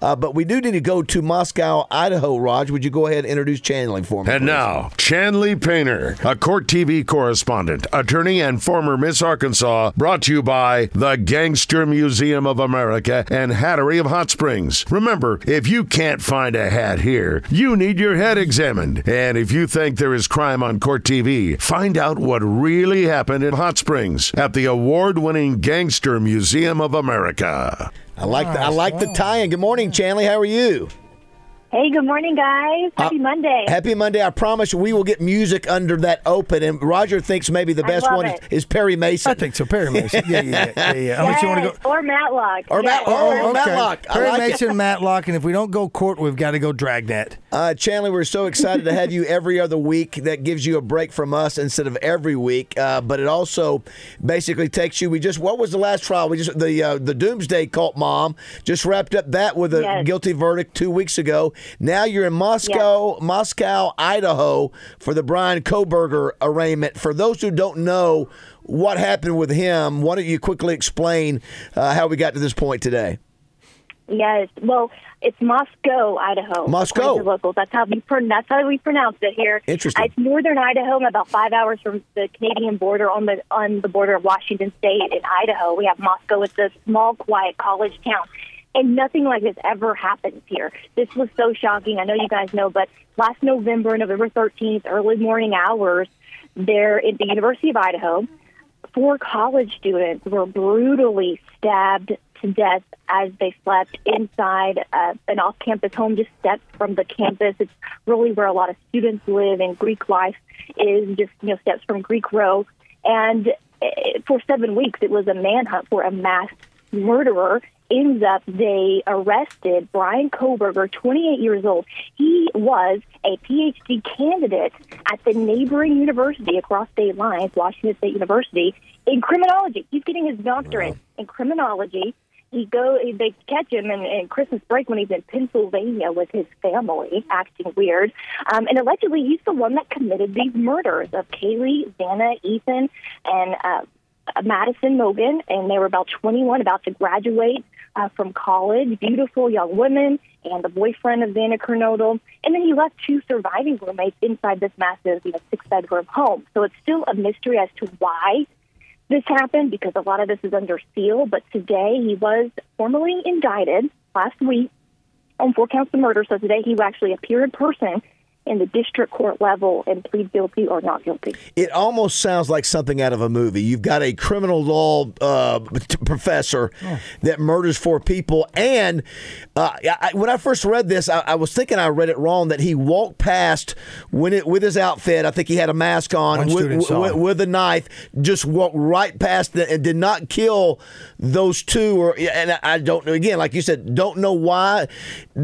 Uh, but we do need to go to Moscow, Idaho. Raj, would you go ahead and introduce Chanley for me? And please? now, Chanley Painter, a court TV correspondent, attorney, and former Miss Arkansas, brought to you by the Gangster Museum of America and Hattery of Hot Springs. Remember, if you can't find a hat here, you need your head examined. And if you think there is crime on court TV, find out what really happened in Hot Springs at the award winning Gangster Museum of America. I like the, I like the tie-in. Good morning, Chanley. How are you? Hey, good morning, guys. Happy Uh, Monday. Happy Monday. I promise we will get music under that open. And Roger thinks maybe the best one is, it. is Perry Mason. I think so. Perry Mason. Yeah, yeah, yeah. yeah, yeah. How much you want to go? Or Matlock. Or Yes. Matt- or- or Matlock. I Perry like it. Mason, Matlock, and if we don't go court, we've got to go Dragnet. Uh, Chandler, we're so excited to have you every other week. That gives you a break from us instead of every week. Uh, but it also basically takes you. We just what was the last trial? We just the uh, the Doomsday Cult mom just wrapped up that with a Yes. guilty verdict two weeks ago. Now you're in Moscow, Moscow, Idaho for the Bryan Kohberger arraignment. For those who don't know what happened with him, why don't you quickly explain uh, how we got to this point today? Yes. Well, it's Moscow, Idaho. Moscow. locals. That's how we pron- that's how we pronounce it here. Interesting. It's northern Idaho, about five hours from the Canadian border, on the on the border of Washington State and Idaho. We have Moscow. It's a small, quiet college town. And nothing like this ever happens here. This was so shocking. I know you guys know, but last November, November 13th, early morning hours, there at the University of Idaho, four college students were brutally stabbed to death as they slept inside uh, an off-campus home just steps from the campus. It's really where a lot of students live, and Greek life is just you know steps from Greek Row. And uh, for seven weeks, it was a manhunt for a mass murderer. Ends up they arrested Bryan Kohberger, 28 years old. He was a PhD candidate at the neighboring university across state lines, Washington State University, in criminology. He's getting his doctorate in criminology. He go they catch him in, in Christmas break when he's in Pennsylvania with his family, acting weird. Um, and allegedly, he's the one that committed these murders of Kaylee, Vanna, Ethan, and uh, Madison Mogen, and they were about 21, about to graduate uh, from college. Beautiful young women, and the boyfriend of Vanna Kernodle. And then he left two surviving roommates inside this massive, you know, six-bedroom home. So it's still a mystery as to why this happened, because a lot of this is under seal. But today he was formally indicted last week on four counts of murder. So today he actually appear in person in the district court level and plead guilty or not guilty. It almost sounds like something out of a movie. You've got a criminal law uh, t- professor that murders four people, and uh, I, when I first read this, I, I was thinking I read it wrong. That he walked past when it with his outfit. I think he had a mask on with, with, with a knife. Just walked right past it and did not kill those two. Or and I- I don't know. Again, like you said, don't know why.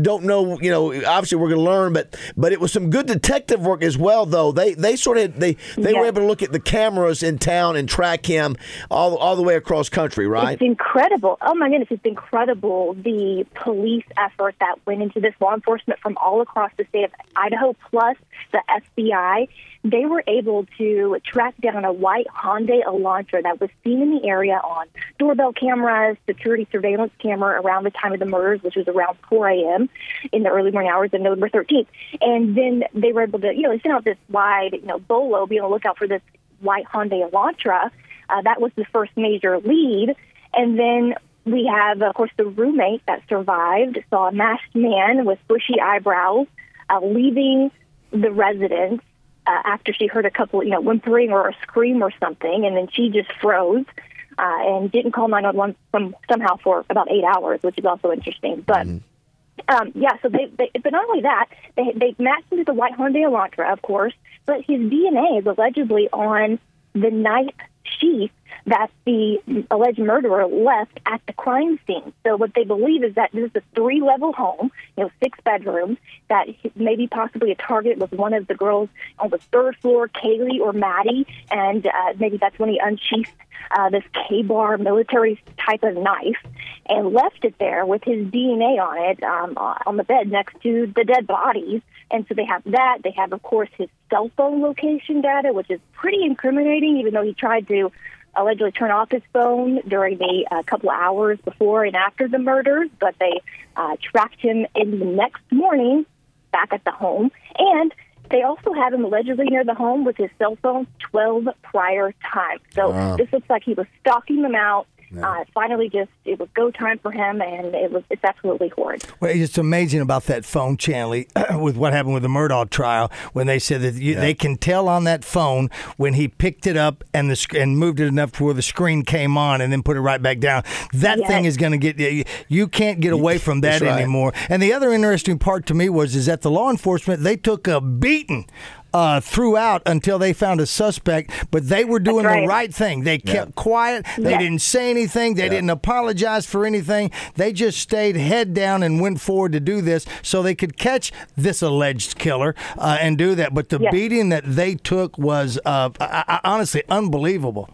Don't know. You know, obviously we're going to learn, but but it was some good detective work as well. Though they they sort of they they were able to look at the cameras in town and track him all all the way across country. Right. It's incredible. Oh my goodness, it's incredible the police effort that went into this. Law enforcement from all across the state of Idaho, plus the FBI, they were able to track down a white Hyundai Elantra that was seen in the area on doorbell cameras, security surveillance camera around the time of the murders, which was around 4 a.m. in the early morning hours of November 13th. And then they were able to, you know, they sent out this wide, you know, bolo, be on the lookout for this white Hyundai Elantra. Uh, that was the first major lead. And then we have, of course, the roommate that survived saw a masked man with bushy eyebrows uh, leaving the residence uh, after she heard a couple, you know, whimpering or a scream or something, and then she just froze uh, and didn't call 911 from somehow for about eight hours, which is also interesting. But um, yeah, so they, they, but not only that, they they matched him to the white Hyundai Elantra, of course, but his DNA is allegedly on the knife sheath that the alleged murderer left at the crime scene. So what they believe is that this is a three-level home, you know, six bedrooms, that maybe possibly a target was one of the girls on the third floor, Kaylee or Maddie, and uh, maybe that's when he unsheathed uh, this KA-BAR military type of knife and left it there with his DNA on it um, on the bed next to the dead bodies. And so they have that. They have, of course, his cell phone location data, which is pretty incriminating, even though he tried to allegedly turn off his phone during the uh, couple of hours before and after the murders. But they uh, tracked him in the next morning back at the home. And they also had him allegedly near the home with his cell phone 12 prior times. So Wow. this looks like he was stalking them out. Uh, finally, just it was go time for him, and it was it's absolutely horrid. Well, it's amazing about that phone, Chanley, with what happened with the Murdaugh trial when they said that you, they can tell on that phone when he picked it up and the and moved it enough to where the screen came on and then put it right back down. That Yes. thing is going to get you. You can't get away from that right. anymore. And the other interesting part to me was is that the law enforcement they took a beating. Uh, throughout until they found a suspect, but they were doing the right. right thing. They kept quiet. They Yeah. didn't say anything. They didn't apologize for anything. They just stayed head down and went forward to do this so they could catch this alleged killer uh, and do that. But the Yes. beating that they took was uh, I, I, honestly unbelievable.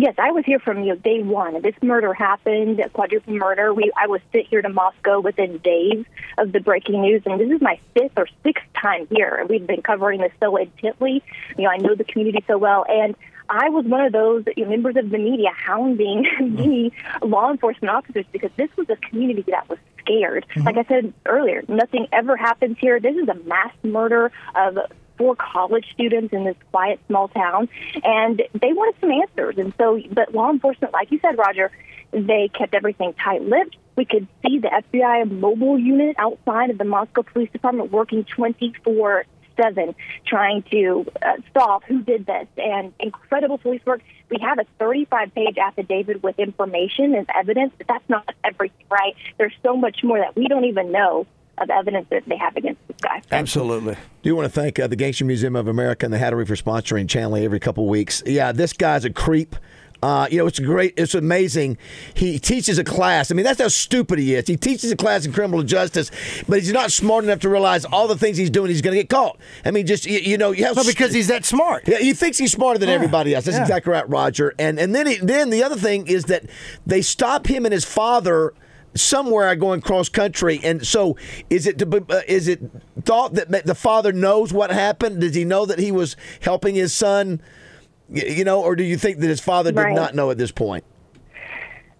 Yes, I was here from you know, day one. This murder happened, a quadruple murder. We I was sent here to Moscow within days of the breaking news, and this is my fifth or sixth time here. We've been covering this so intently. You know, I know the community so well, and I was one of those you know, members of the media hounding the law enforcement officers because this was a community that was scared. Mm-hmm. Like I said earlier, nothing ever happens here. This is a mass murder of four college students in this quiet small town, and they wanted some answers. And so, but law enforcement, like you said, Roger, they kept everything tight-lipped. We could see the FBI mobile unit outside of the Moscow Police Department working 24 seven trying to uh, solve who did this and incredible police work. We have a 35 page affidavit with information and evidence, but that's not everything, right? There's so much more that we don't even know of evidence that they have against this guy. Absolutely. Do you want to thank uh, the Gangster Museum of America and the Hattery for sponsoring Chanley every couple of weeks? Yeah, this guy's a creep. Uh, you know, it's great. It's amazing. He teaches a class. I mean, that's how stupid he is. He teaches a class in criminal justice, but he's not smart enough to realize all the things he's doing. He's going to get caught. I mean, just you, you know, you have But because he's that smart. yeah, he thinks he's smarter than everybody else. That's yeah. exactly right, Roger. And and then he, then the other thing is that they stop him and his father somewhere I going cross country. And so is it to, uh, is it thought that the father knows what happened? Does he know that he was helping his son? You know, or do you think that his father did Right. not know at this point?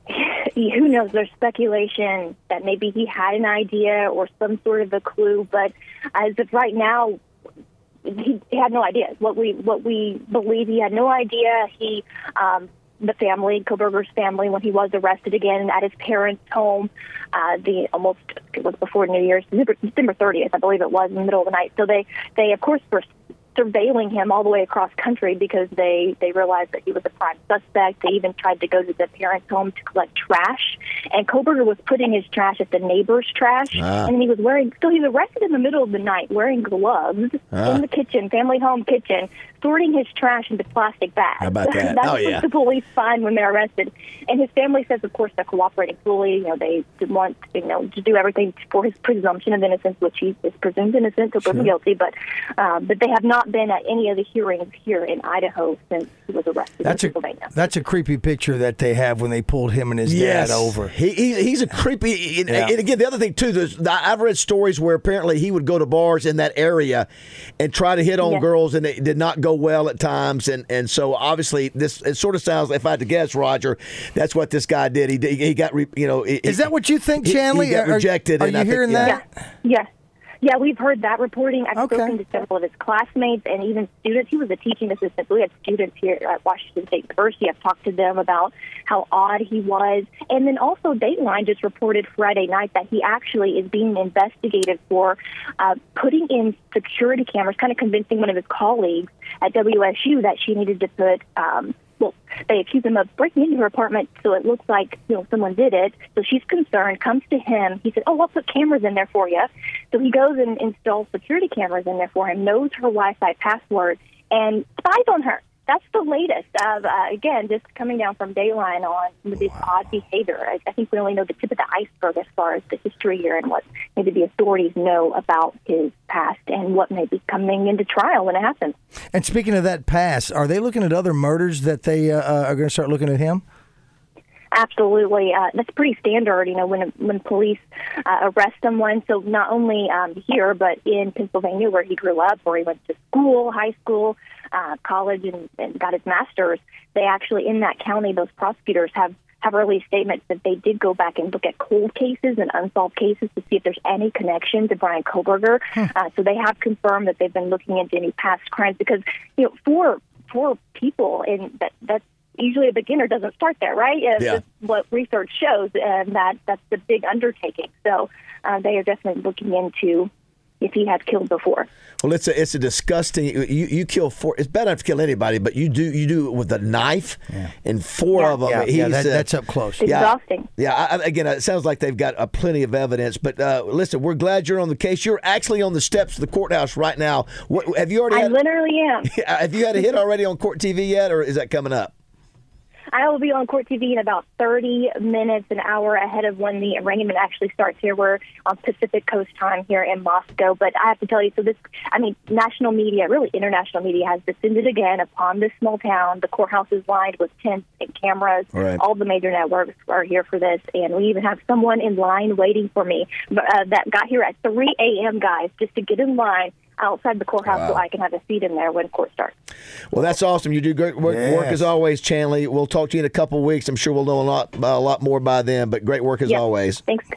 who knows? There's speculation that maybe he had an idea or some sort of a clue, but as of right now, he, he had no idea. What we what we believe he had no idea. He um, the family, Kohberger's family, when he was arrested again at his parents' home, uh, the almost it was before New Year's, December, December 30th, I believe it was, in the middle of the night. So they they of course were surveilling him all the way across country because they they realized that he was a prime suspect. They even tried to go to the parents' home to collect trash, and Kohberger was putting his trash at the neighbor's trash, and he was wearing. So he was arrested in the middle of the night wearing gloves in the kitchen, family home kitchen, sorting his trash into plastic bags. How about that? That's Oh, what yeah. the police find when they're arrested. And his family says, of course, they're cooperating fully. You know, they want you know to do everything for his presumption of innocence, which he is presumed innocent, so proven guilty. But um, but they have not been at any of the hearings here in Idaho since he was arrested That's in a Pennsylvania. that's a creepy picture that they have when they pulled him and his dad over. He, he he's a creepy. And, Yeah. and again, the other thing too, there's, I've read stories where apparently he would go to bars in that area and try to hit on Yeah. girls, and it did not go well at times. And and so obviously this it sort of sounds. If I had to guess, Roger, that's what this guy did. He he got re, you know. he- Is that what you think, he- he got Are- rejected. Are, and you I hearing yeah. that? Yeah. Yeah, we've heard that reporting. I've Okay. spoken to several of his classmates and even students. He was a teaching assistant. We had students here at Washington State University. I've talked to them about how odd he was. And then also Dateline just reported Friday night that he actually is being investigated for uh, putting in security cameras, kind of convincing one of his colleagues at WSU that she needed to put um, they accuse him of breaking into her apartment, so it looks like you know someone did it. So she's concerned, comes to him. He said, "Oh, I'll put cameras in there for you." So he goes and installs security cameras in there for him, knows her Wi-Fi password, and spies on her. That's the latest. Of uh, again, just coming down from Dateline on some of this odd behavior. I, I think we only know the tip of the iceberg as far as the history here and what maybe the authorities know about his past and what may be coming into trial when it happens. And speaking of that past, are they looking at other murders that they uh, uh, are going to start looking at him? Absolutely, uh, that's pretty standard. You know, when when police uh, arrest someone, so not only um, here but in Pennsylvania, where he grew up, where he went to school, high school, uh, college, and, and got his master's, they actually in that county, those prosecutors have have released statements that they did go back and look at cold cases and unsolved cases to see if there's any connection to Bryan Kohberger. Hmm. Uh, so they have confirmed that they've been looking into any past crimes because you know for for people and that that's usually a beginner doesn't start there, right? Uh, yeah. what research shows, and that that's the big undertaking. So uh, they are definitely looking into if he had killed before. Well, it's a it's a disgusting. You you kill four. It's bad enough to kill anybody, but you do you do it with a knife, yeah. and four yeah. of them. Yeah, yeah that, uh, that's up close. Exhausting. Yeah, I, again, it sounds like they've got a plenty of evidence. But uh, listen, we're glad you're on the case. You're actually on the steps of the courthouse right now. What, have you already? I had, literally am. Have you had a hit already on Court TV yet, or is that coming up? I will be on Court TV in about 30 minutes, an hour ahead of when the arraignment actually starts here. We're on Pacific Coast time here in Moscow. But I have to tell you, so this, I mean, national media, really international media, has descended again upon this small town. The courthouse is lined with tents and cameras. Right. All the major networks are here for this. And we even have someone in line waiting for me uh, that got here at 3 a.m., guys, just to get in line outside the courthouse wow. so I can have a seat in there when court starts. Well, that's awesome. You do great work, yes. work as always, Chanley. We'll talk to you in a couple weeks. I'm sure we'll know a lot, a lot more by then. But great work as yep. always. Thanks.